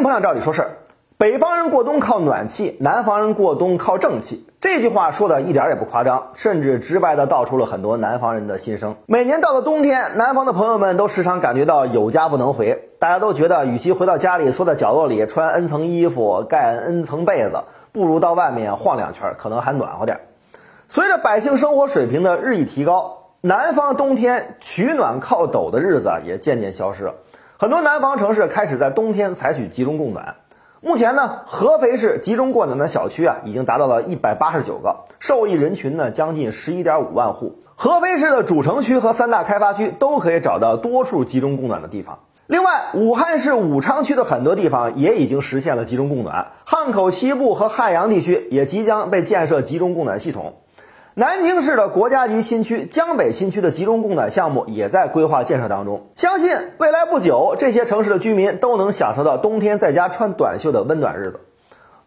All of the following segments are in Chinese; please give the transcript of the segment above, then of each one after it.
音捧场照理说事儿，北方人过冬靠暖气，南方人过冬靠正气。这句话说的一点也不夸张，甚至直白的道出了很多南方人的心声。每年到了冬天，南方的朋友们都时常感觉到有家不能回，大家都觉得与其回到家里缩在角落里穿 N 层衣服盖 N 层被子，不如到外面晃两圈，可能还暖和点。随着百姓生活水平的日益提高，南方冬天取暖靠斗的日子也渐渐消失了。很多南方城市开始在冬天采取集中供暖。目前呢，合肥市集中供暖的小区啊，已经达到了一百八十九个，受益人群呢将近十一点五万户。合肥市的主城区和三大开发区都可以找到多处集中供暖的地方。另外，武汉市武昌区的很多地方也已经实现了集中供暖，汉口西部和汉阳地区也即将被建设集中供暖系统。南京市的国家级新区江北新区的集中供暖项目也在规划建设当中，相信未来不久，这些城市的居民都能享受到冬天在家穿短袖的温暖日子。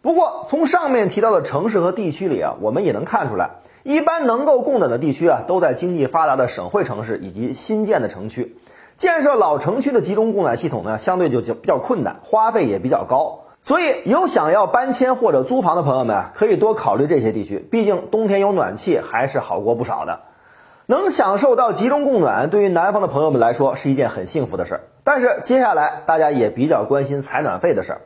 不过，从上面提到的城市和地区里啊，我们也能看出来，一般能够供暖的地区啊，都在经济发达的省会城市以及新建的城区。建设老城区的集中供暖系统呢，相对就比较困难，花费也比较高。所以，有想要搬迁或者租房的朋友们啊，可以多考虑这些地区。毕竟冬天有暖气还是好过不少的。能享受到集中供暖，对于南方的朋友们来说是一件很幸福的事儿。但是接下来大家也比较关心采暖费的事儿。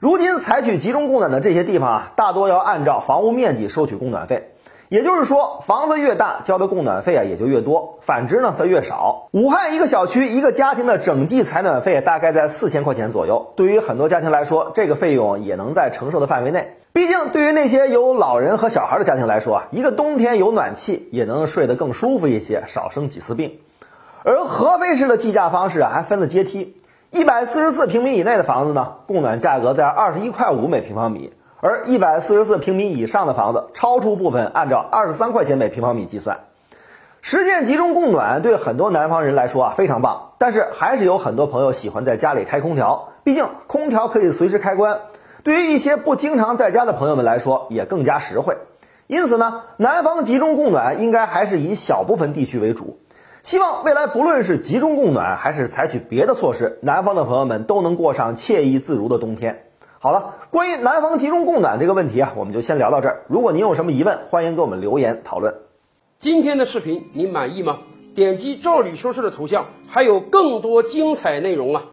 如今采取集中供暖的这些地方啊，大多要按照房屋面积收取供暖费。也就是说，房子越大，交的供暖费啊也就越多；反之呢，则越少。武汉一个小区一个家庭的整季采暖费大概在四千块钱左右，对于很多家庭来说，这个费用也能在承受的范围内。毕竟，对于那些有老人和小孩的家庭来说啊，一个冬天有暖气也能睡得更舒服一些，少生几次病。而合肥市的计价方式啊，还分了阶梯，一百四十四平米以内的房子呢，供暖价格在二十一块五每平方米。而一百四十四平米以上的房子，超出部分按照二十三块钱每平方米计算。实现集中供暖对很多南方人来说啊非常棒，但是还是有很多朋友喜欢在家里开空调，毕竟空调可以随时开关。对于一些不经常在家的朋友们来说，也更加实惠。因此呢，南方集中供暖应该还是以小部分地区为主。希望未来不论是集中供暖还是采取别的措施，南方的朋友们都能过上惬意自如的冬天。好了，关于南方集中供暖这个问题啊，我们就先聊到这儿。如果您有什么疑问，欢迎给我们留言讨论。今天的视频您满意吗？点击赵理说事的头像，还有更多精彩内容啊！